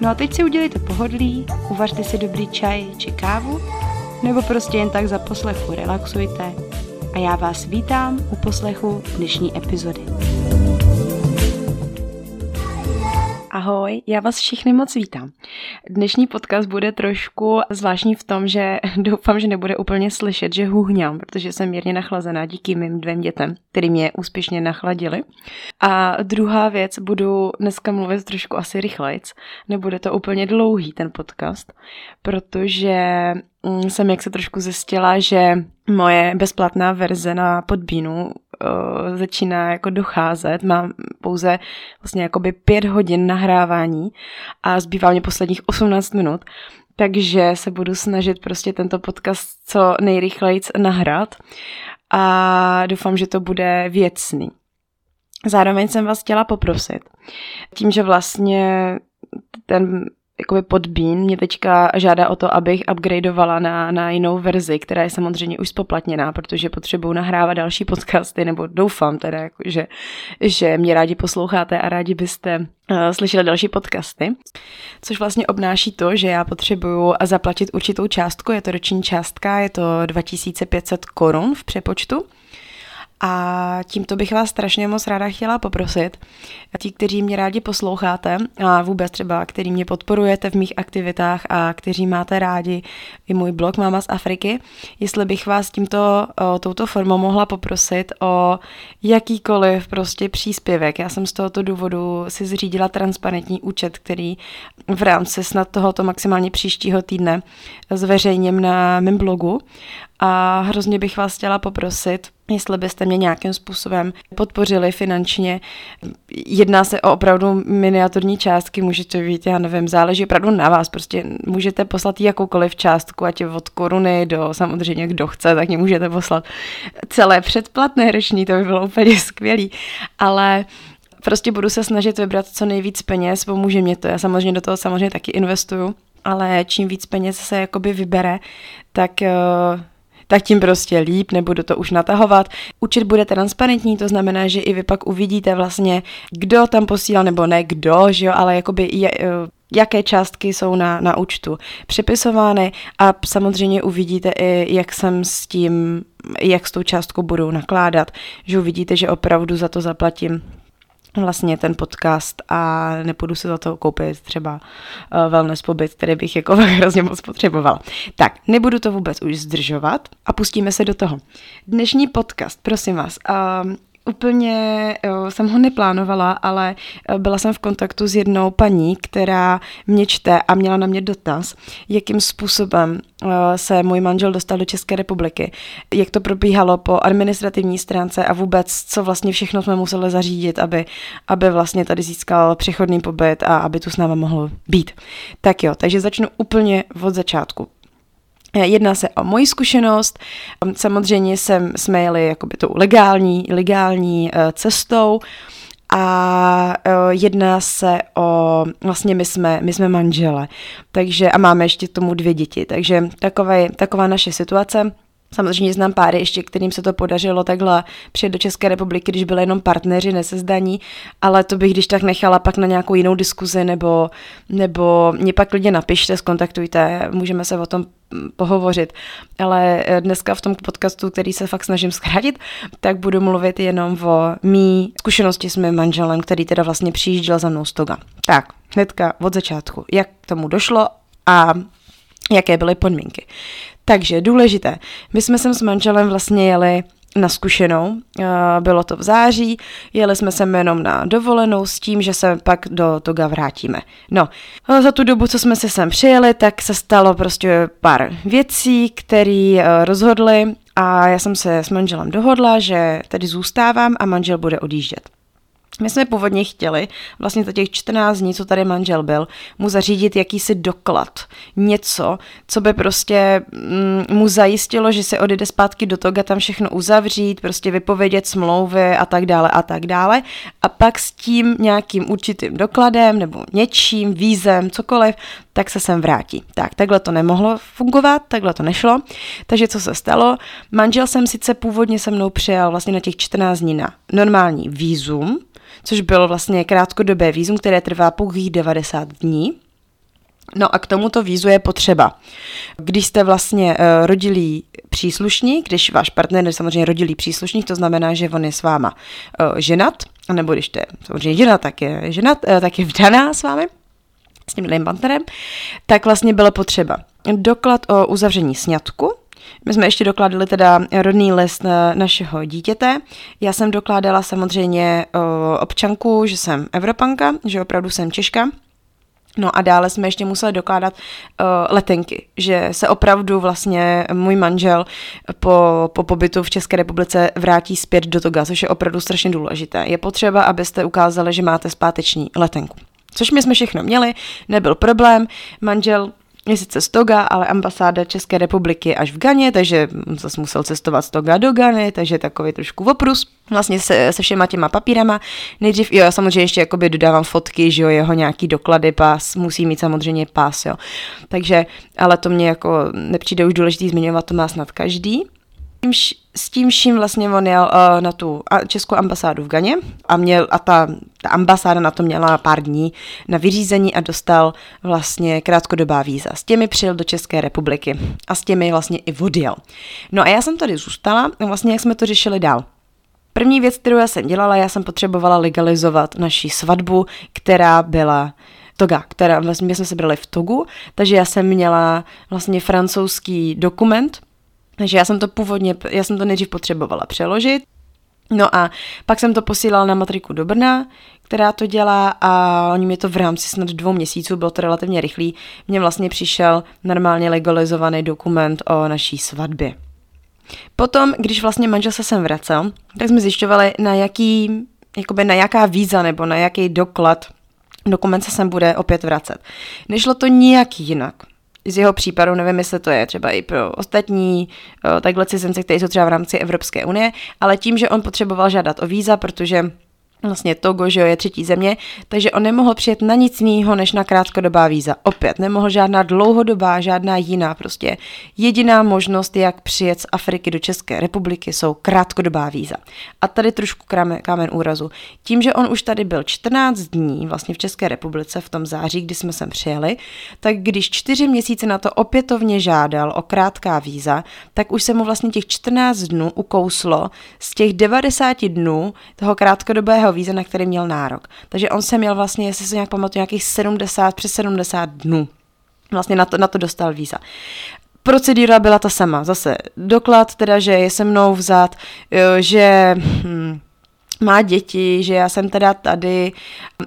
No a teď si udělejte pohodlí, uvařte si dobrý čaj či kávu, nebo prostě jen tak za poslechu relaxujte a já vás vítám u poslechu dnešní epizody. Ahoj, já vás všichni moc vítám. Dnešní podcast bude trošku zvláštní v tom, že doufám, že nebude úplně slyšet, že huhňám, protože jsem mírně nachlazená díky mým dvěm dětem, který mě úspěšně nachladili. A druhá věc, budu dneska mluvit trošku asi rychlejc, nebude to úplně dlouhý ten podcast, protože mm, jsem jak se trošku zjistila, že moje bezplatná verze na podbínu uh, začíná jako docházet. Mám pouze vlastně jakoby pět hodin nahrávání a zbývá mě posledních 18 minut. Takže se budu snažit prostě tento podcast co nejrychleji nahrát a doufám, že to bude věcný. Zároveň jsem vás chtěla poprosit, tím, že vlastně ten jakoby podbín mě teďka žádá o to, abych upgradeovala na, na jinou verzi, která je samozřejmě už spoplatněná, protože potřebuju nahrávat další podcasty, nebo doufám teda, jako, že, že mě rádi posloucháte a rádi byste uh, slyšeli další podcasty, což vlastně obnáší to, že já potřebuju zaplatit určitou částku, je to roční částka, je to 2500 korun v přepočtu, a tímto bych vás strašně moc ráda chtěla poprosit, ti, kteří mě rádi posloucháte a vůbec třeba, který mě podporujete v mých aktivitách a kteří máte rádi i můj blog Mama z Afriky, jestli bych vás tímto, o, touto formou mohla poprosit o jakýkoliv prostě příspěvek. Já jsem z tohoto důvodu si zřídila transparentní účet, který v rámci snad tohoto maximálně příštího týdne zveřejním na mém blogu a hrozně bych vás chtěla poprosit, jestli byste mě nějakým způsobem podpořili finančně. Jedná se o opravdu miniaturní částky, můžete být, já nevím, záleží opravdu na vás, prostě můžete poslat jakoukoliv částku, ať je od koruny do samozřejmě kdo chce, tak mě můžete poslat celé předplatné roční, to by bylo úplně skvělý, ale prostě budu se snažit vybrat co nejvíc peněz, pomůže mě to, já samozřejmě do toho samozřejmě taky investuju, ale čím víc peněz se jakoby vybere, tak uh, tak tím prostě líp, nebudu to už natahovat. Účet bude transparentní, to znamená, že i vy pak uvidíte vlastně, kdo tam posílal, nebo ne kdo, že jo, ale jakoby je, eh, jaké částky jsou na, na účtu přepisovány a samozřejmě uvidíte i, jak jsem s tím, jak s tou částkou budu nakládat, že uvidíte, že opravdu za to zaplatím vlastně ten podcast a nepůjdu si za to koupit třeba uh, wellness pobyt, který bych jako hrozně moc potřebovala. Tak, nebudu to vůbec už zdržovat a pustíme se do toho. Dnešní podcast, prosím vás, uh, úplně jo, jsem ho neplánovala, ale eh, byla jsem v kontaktu s jednou paní, která mě čte a měla na mě dotaz, jakým způsobem eh, se můj manžel dostal do České republiky, jak to probíhalo po administrativní stránce a vůbec, co vlastně všechno jsme museli zařídit, aby, aby vlastně tady získal přechodný pobyt a aby tu s náma mohl být. Tak jo, takže začnu úplně od začátku. Jedná se o moji zkušenost. Samozřejmě jsem, jsme jeli jakoby tou legální, legální eh, cestou a eh, jedná se o, vlastně my jsme, my jsme manžele, takže a máme ještě tomu dvě děti, takže takové, taková naše situace. Samozřejmě znám páry ještě, kterým se to podařilo takhle přijet do České republiky, když byly jenom partneři, nesezdaní, ale to bych když tak nechala pak na nějakou jinou diskuzi, nebo, nebo mě pak lidi napište, skontaktujte, můžeme se o tom pohovořit. Ale eh, dneska v tom podcastu, který se fakt snažím zkrátit, tak budu mluvit jenom o mý zkušenosti s mým manželem, který teda vlastně přijížděl za mnou z Toga. Tak, hnedka od začátku, jak k tomu došlo a jaké byly podmínky. Takže důležité, my jsme sem s manželem vlastně jeli na zkušenou. Bylo to v září, jeli jsme se jenom na dovolenou s tím, že se pak do Toga vrátíme. No, za tu dobu, co jsme se sem přijeli, tak se stalo prostě pár věcí, které eh, rozhodly a já jsem se s manželem dohodla, že tady zůstávám a manžel bude odjíždět. My jsme původně chtěli, vlastně za těch 14 dní, co tady manžel byl, mu zařídit jakýsi doklad. Něco, co by prostě mm, mu zajistilo, že se odjede zpátky do Toga, tam všechno uzavřít, prostě vypovědět smlouvy a tak dále a tak dále. A pak s tím nějakým určitým dokladem nebo něčím, vízem, cokoliv, tak se sem vrátí. Tak, takhle to nemohlo fungovat, takhle to nešlo. Takže co se stalo? Manžel jsem sice původně se mnou přijal vlastně na těch 14 dní na normální vízum, což bylo vlastně krátkodobé vízum, které trvá pouhých 90 dní. No a k tomuto vízu je potřeba, když jste vlastně uh, rodilý příslušník, když váš partner je samozřejmě rodilý příslušník, to znamená, že on je s váma uh, ženat, nebo když jste samozřejmě ženat, tak je ženat, uh, tak je vdaná s vámi, s tím partnerem, tak vlastně bylo potřeba doklad o uzavření sňatku, my jsme ještě dokládali teda rodný list našeho dítěte. Já jsem dokládala samozřejmě občanku, že jsem Evropanka, že opravdu jsem Češka. No a dále jsme ještě museli dokládat uh, letenky, že se opravdu vlastně můj manžel po, po pobytu v České republice vrátí zpět do Toga, což je opravdu strašně důležité. Je potřeba, abyste ukázali, že máte zpáteční letenku. Což my jsme všechno měli, nebyl problém. Manžel je sice z Toga, ale ambasáda České republiky až v Ganě, takže zase musel cestovat z Toga do Gany, takže takový trošku oprus. Vlastně se, se všema těma papírama. Nejdřív, jo, já samozřejmě ještě jakoby dodávám fotky, že jo, jeho nějaký doklady, pás, musí mít samozřejmě pás, jo. Takže, ale to mě jako nepřijde už důležitý zmiňovat, to má snad každý s tím vším vlastně on jel uh, na tu českou ambasádu v Ganě a, měl, a ta, ta ambasáda na to měla pár dní na vyřízení a dostal vlastně krátkodobá víza. S těmi přijel do České republiky a s těmi vlastně i odjel. No a já jsem tady zůstala vlastně jak jsme to řešili dál. První věc, kterou já jsem dělala, já jsem potřebovala legalizovat naši svatbu, která byla Toga, která vlastně jsme se brali v Togu, takže já jsem měla vlastně francouzský dokument, takže já jsem to původně, já jsem to nejdřív potřebovala přeložit, No a pak jsem to posílala na matriku do Brna, která to dělá a oni mi to v rámci snad dvou měsíců, bylo to relativně rychlý, mně vlastně přišel normálně legalizovaný dokument o naší svatbě. Potom, když vlastně manžel se sem vracel, tak jsme zjišťovali, na jaký, jakoby na jaká víza nebo na jaký doklad dokument se sem bude opět vracet. Nešlo to nijak jinak z jeho případu, nevím, jestli to je třeba i pro ostatní takhle cizence, kteří jsou třeba v rámci Evropské unie, ale tím, že on potřeboval žádat o víza, protože vlastně Togo, že jo, je třetí země, takže on nemohl přijet na nic jiného než na krátkodobá víza. Opět nemohl žádná dlouhodobá, žádná jiná, prostě jediná možnost, jak přijet z Afriky do České republiky, jsou krátkodobá víza. A tady trošku kámen, kámen úrazu. Tím, že on už tady byl 14 dní vlastně v České republice v tom září, kdy jsme sem přijeli, tak když čtyři měsíce na to opětovně žádal o krátká víza, tak už se mu vlastně těch 14 dnů ukouslo z těch 90 dnů toho krátkodobého víza, na který měl nárok. Takže on se měl vlastně, jestli se nějak pamatuju, nějakých 70, přes 70 dnů. Vlastně na to, na to dostal víza. Procedura byla ta sama. Zase doklad teda, že je se mnou vzat, že hm, má děti, že já jsem teda tady,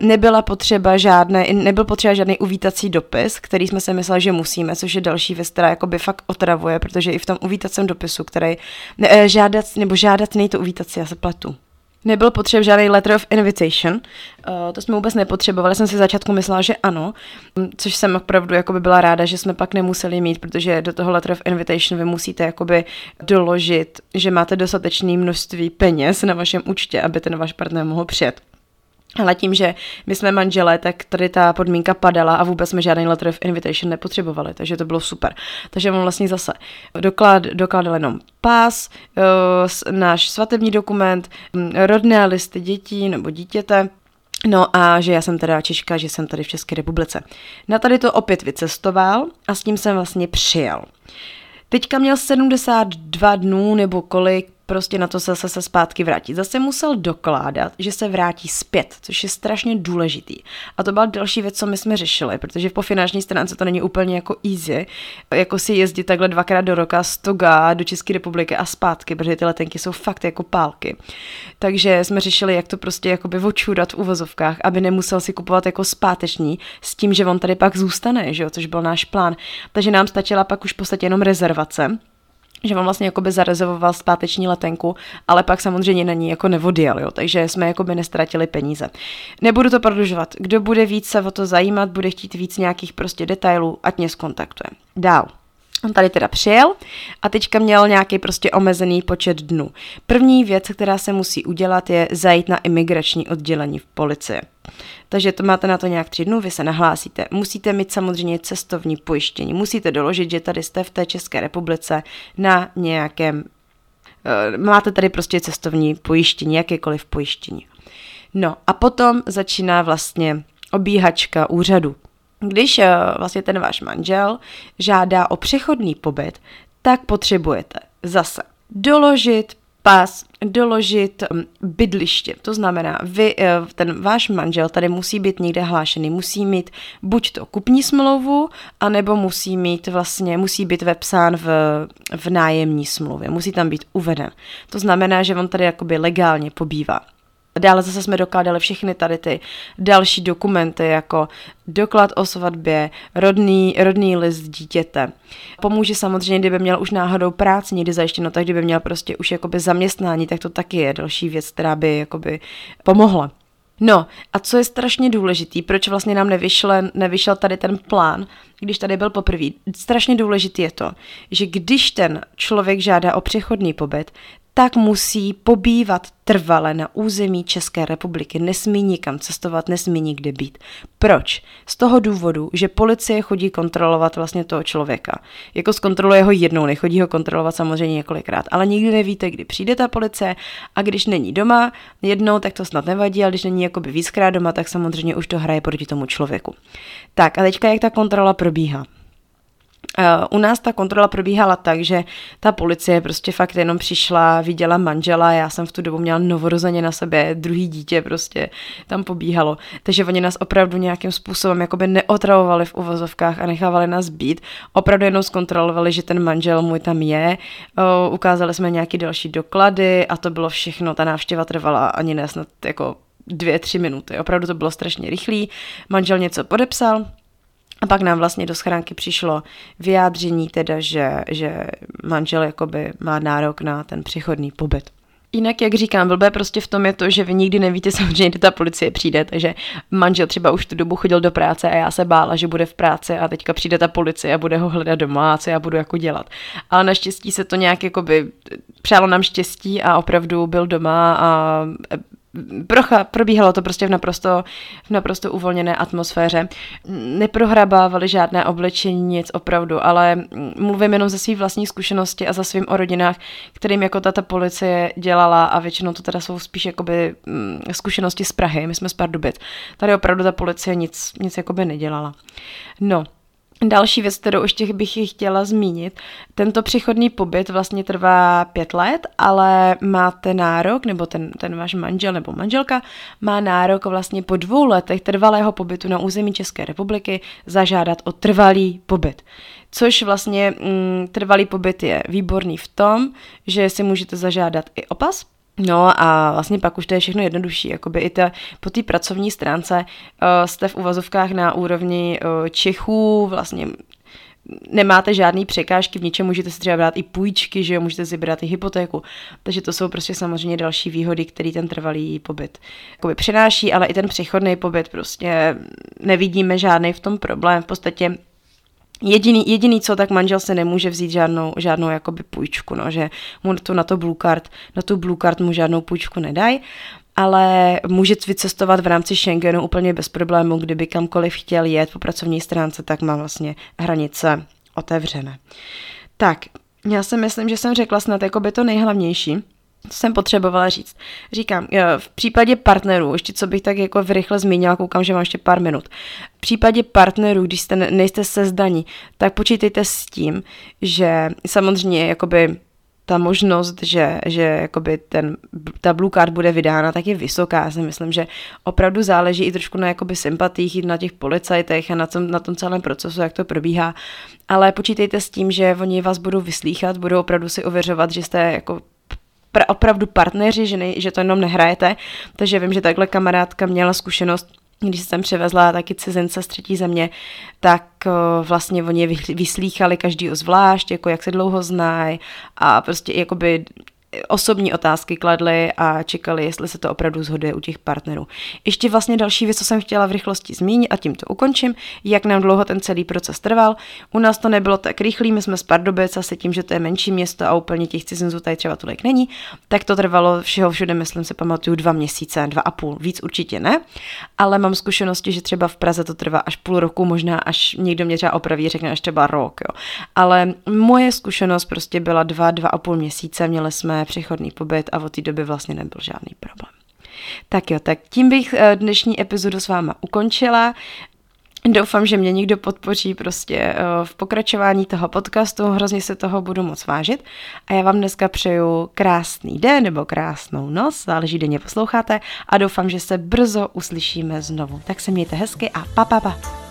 nebyla potřeba žádné, nebyl potřeba žádný uvítací dopis, který jsme si mysleli, že musíme, což je další věc, která jakoby fakt otravuje, protože i v tom uvítacím dopisu, který ne, eh, žádat, nebo žádat nej to uvítací, já se pletu nebyl potřeba žádný letter of invitation. Uh, to jsme vůbec nepotřebovali, jsem si začátku myslela, že ano, což jsem opravdu jakoby byla ráda, že jsme pak nemuseli mít, protože do toho letter of invitation vy musíte jakoby doložit, že máte dostatečné množství peněz na vašem účtě, aby ten váš partner mohl přijet. Ale tím, že my jsme manželé, tak tady ta podmínka padala a vůbec jsme žádný letter of invitation nepotřebovali, takže to bylo super. Takže on vlastně zase doklad, dokládal jenom pás, uh, náš svatební dokument, um, rodné listy dětí nebo dítěte, No a že já jsem teda Češka, že jsem tady v České republice. Na tady to opět vycestoval a s tím jsem vlastně přijel. Teďka měl 72 dnů nebo kolik prostě na to zase se zpátky vrátit. Zase musel dokládat, že se vrátí zpět, což je strašně důležitý. A to byla další věc, co my jsme řešili, protože po finanční stránce to není úplně jako easy, jako si jezdit takhle dvakrát do roka z Toga do České republiky a zpátky, protože ty letenky jsou fakt jako pálky. Takže jsme řešili, jak to prostě jakoby očurat v uvozovkách, aby nemusel si kupovat jako zpáteční s tím, že on tady pak zůstane, že jo, což byl náš plán. Takže nám stačila pak už v podstatě jenom rezervace že on vlastně jakoby zarezervoval zpáteční letenku, ale pak samozřejmě na ní jako nevodil, jo, takže jsme jakoby nestratili peníze. Nebudu to prodlužovat. Kdo bude víc se o to zajímat, bude chtít víc nějakých prostě detailů, ať mě skontaktuje. Dál. On tady teda přijel a teďka měl nějaký prostě omezený počet dnů. První věc, která se musí udělat, je zajít na imigrační oddělení v policii. Takže to máte na to nějak tři dnů, vy se nahlásíte. Musíte mít samozřejmě cestovní pojištění. Musíte doložit, že tady jste v té České republice na nějakém... Uh, máte tady prostě cestovní pojištění, jakékoliv pojištění. No a potom začíná vlastně obíhačka úřadu. Když uh, vlastně ten váš manžel žádá o přechodný pobyt, tak potřebujete zase doložit pas, doložit mm, bydliště. To znamená, vy, eh, ten váš manžel tady musí být někde hlášený, musí mít buď to kupní smlouvu, anebo musí mít vlastně, musí být vepsán v, v nájemní smlouvě, musí tam být uveden. To znamená, že on tady jakoby legálně pobývá. Dále zase jsme dokládali všechny tady ty další dokumenty, jako doklad o svatbě, rodný, rodný list dítěte. Pomůže samozřejmě, kdyby měl už náhodou práci někdy zajištěno, tak kdyby měl prostě už jakoby zaměstnání, tak to taky je další věc, která by jakoby pomohla. No a co je strašně důležitý, proč vlastně nám nevyšel, nevyšel tady ten plán, když tady byl poprvé. Strašně důležitý je to, že když ten člověk žádá o přechodný pobyt, tak musí pobývat trvale na území České republiky, nesmí nikam cestovat, nesmí nikde být. Proč? Z toho důvodu, že policie chodí kontrolovat vlastně toho člověka. Jako zkontroluje ho jednou, nechodí ho kontrolovat samozřejmě několikrát, ale nikdy nevíte, kdy přijde ta policie a když není doma jednou, tak to snad nevadí, ale když není jakoby víckrát doma, tak samozřejmě už to hraje proti tomu člověku. Tak a teďka jak ta kontrola probíhá? U nás ta kontrola probíhala tak, že ta policie prostě fakt jenom přišla, viděla manžela, já jsem v tu dobu měla novorozeně na sebe, druhý dítě prostě tam pobíhalo. Takže oni nás opravdu nějakým způsobem jakoby neotravovali v uvozovkách a nechávali nás být. Opravdu jenom zkontrolovali, že ten manžel můj tam je. ukázali jsme nějaké další doklady a to bylo všechno. Ta návštěva trvala ani ne snad jako dvě, tři minuty. Opravdu to bylo strašně rychlý. Manžel něco podepsal, a pak nám vlastně do schránky přišlo vyjádření teda, že, že manžel jakoby má nárok na ten přechodný pobyt. Jinak, jak říkám, blbé prostě v tom je to, že vy nikdy nevíte samozřejmě, kdy ta policie přijde, takže manžel třeba už tu dobu chodil do práce a já se bála, že bude v práci a teďka přijde ta policie a bude ho hledat doma a co já budu jako dělat. Ale naštěstí se to nějak jakoby přálo nám štěstí a opravdu byl doma a procha, probíhalo to prostě v naprosto, v naprosto uvolněné atmosféře. Neprohrabávali žádné oblečení, nic opravdu, ale mluvím jenom ze své vlastní zkušenosti a za svým o rodinách, kterým jako ta policie dělala a většinou to teda jsou spíš jakoby mm, zkušenosti z Prahy, my jsme z Pardubic. Tady opravdu ta policie nic, nic jakoby nedělala. No, Další věc, kterou ještě bych chtěla zmínit, tento přechodný pobyt vlastně trvá pět let, ale máte nárok, nebo ten, ten váš manžel nebo manželka má nárok vlastně po dvou letech trvalého pobytu na území České republiky zažádat o trvalý pobyt. Což vlastně mm, trvalý pobyt je výborný v tom, že si můžete zažádat i opas, No a vlastně pak už to je všechno jednodušší, jakoby i ta, po té pracovní stránce uh, jste v uvazovkách na úrovni uh, Čechů, vlastně nemáte žádný překážky, v ničem můžete si třeba brát i půjčky, že jo, můžete si brát i hypotéku. Takže to jsou prostě samozřejmě další výhody, který ten trvalý pobyt jakoby přináší, ale i ten přechodný pobyt prostě nevidíme žádný v tom problém. V podstatě Jediný, jediný co, tak manžel se nemůže vzít žádnou, žádnou jakoby půjčku, no, že mu to na to blue card, na tu blue card mu žádnou půjčku nedají, ale může vycestovat v rámci Schengenu úplně bez problému, kdyby kamkoliv chtěl jet po pracovní stránce, tak má vlastně hranice otevřené. Tak, já si myslím, že jsem řekla snad jako by to nejhlavnější jsem potřebovala říct. Říkám, v případě partnerů, ještě co bych tak jako rychle zmínila, koukám, že mám ještě pár minut. V případě partnerů, když jste, nejste sezdaní, tak počítejte s tím, že samozřejmě jakoby ta možnost, že, že jakoby ten, ta blue card bude vydána, tak je vysoká. Já si myslím, že opravdu záleží i trošku na jakoby sympatích, na těch policajtech a na tom, na tom celém procesu, jak to probíhá. Ale počítejte s tím, že oni vás budou vyslýchat, budou opravdu si ověřovat, že jste jako opravdu partneři, že, ne, že to jenom nehrajete. Takže vím, že takhle kamarádka měla zkušenost, když jsem přivezla taky cizince z třetí země, tak vlastně oni vyslýchali každý zvlášť, jako jak se dlouho znají a prostě jakoby osobní otázky kladli a čekali, jestli se to opravdu zhoduje u těch partnerů. Ještě vlastně další věc, co jsem chtěla v rychlosti zmínit a tím to ukončím, jak nám dlouho ten celý proces trval. U nás to nebylo tak rychlý, my jsme z Pardubic asi tím, že to je menší město a úplně těch cizinců tady třeba tolik není, tak to trvalo všeho všude, myslím se pamatuju, dva měsíce, dva a půl, víc určitě ne, ale mám zkušenosti, že třeba v Praze to trvá až půl roku, možná až někdo mě třeba opraví, řekne až třeba rok, jo. Ale moje zkušenost prostě byla dva, dva a půl měsíce, měli jsme přechodný pobyt a od té doby vlastně nebyl žádný problém. Tak jo, tak tím bych eh, dnešní epizodu s váma ukončila. Doufám, že mě někdo podpoří prostě eh, v pokračování toho podcastu, hrozně se toho budu moc vážit a já vám dneska přeju krásný den nebo krásnou noc, záleží, denně posloucháte a doufám, že se brzo uslyšíme znovu. Tak se mějte hezky a pa pa pa.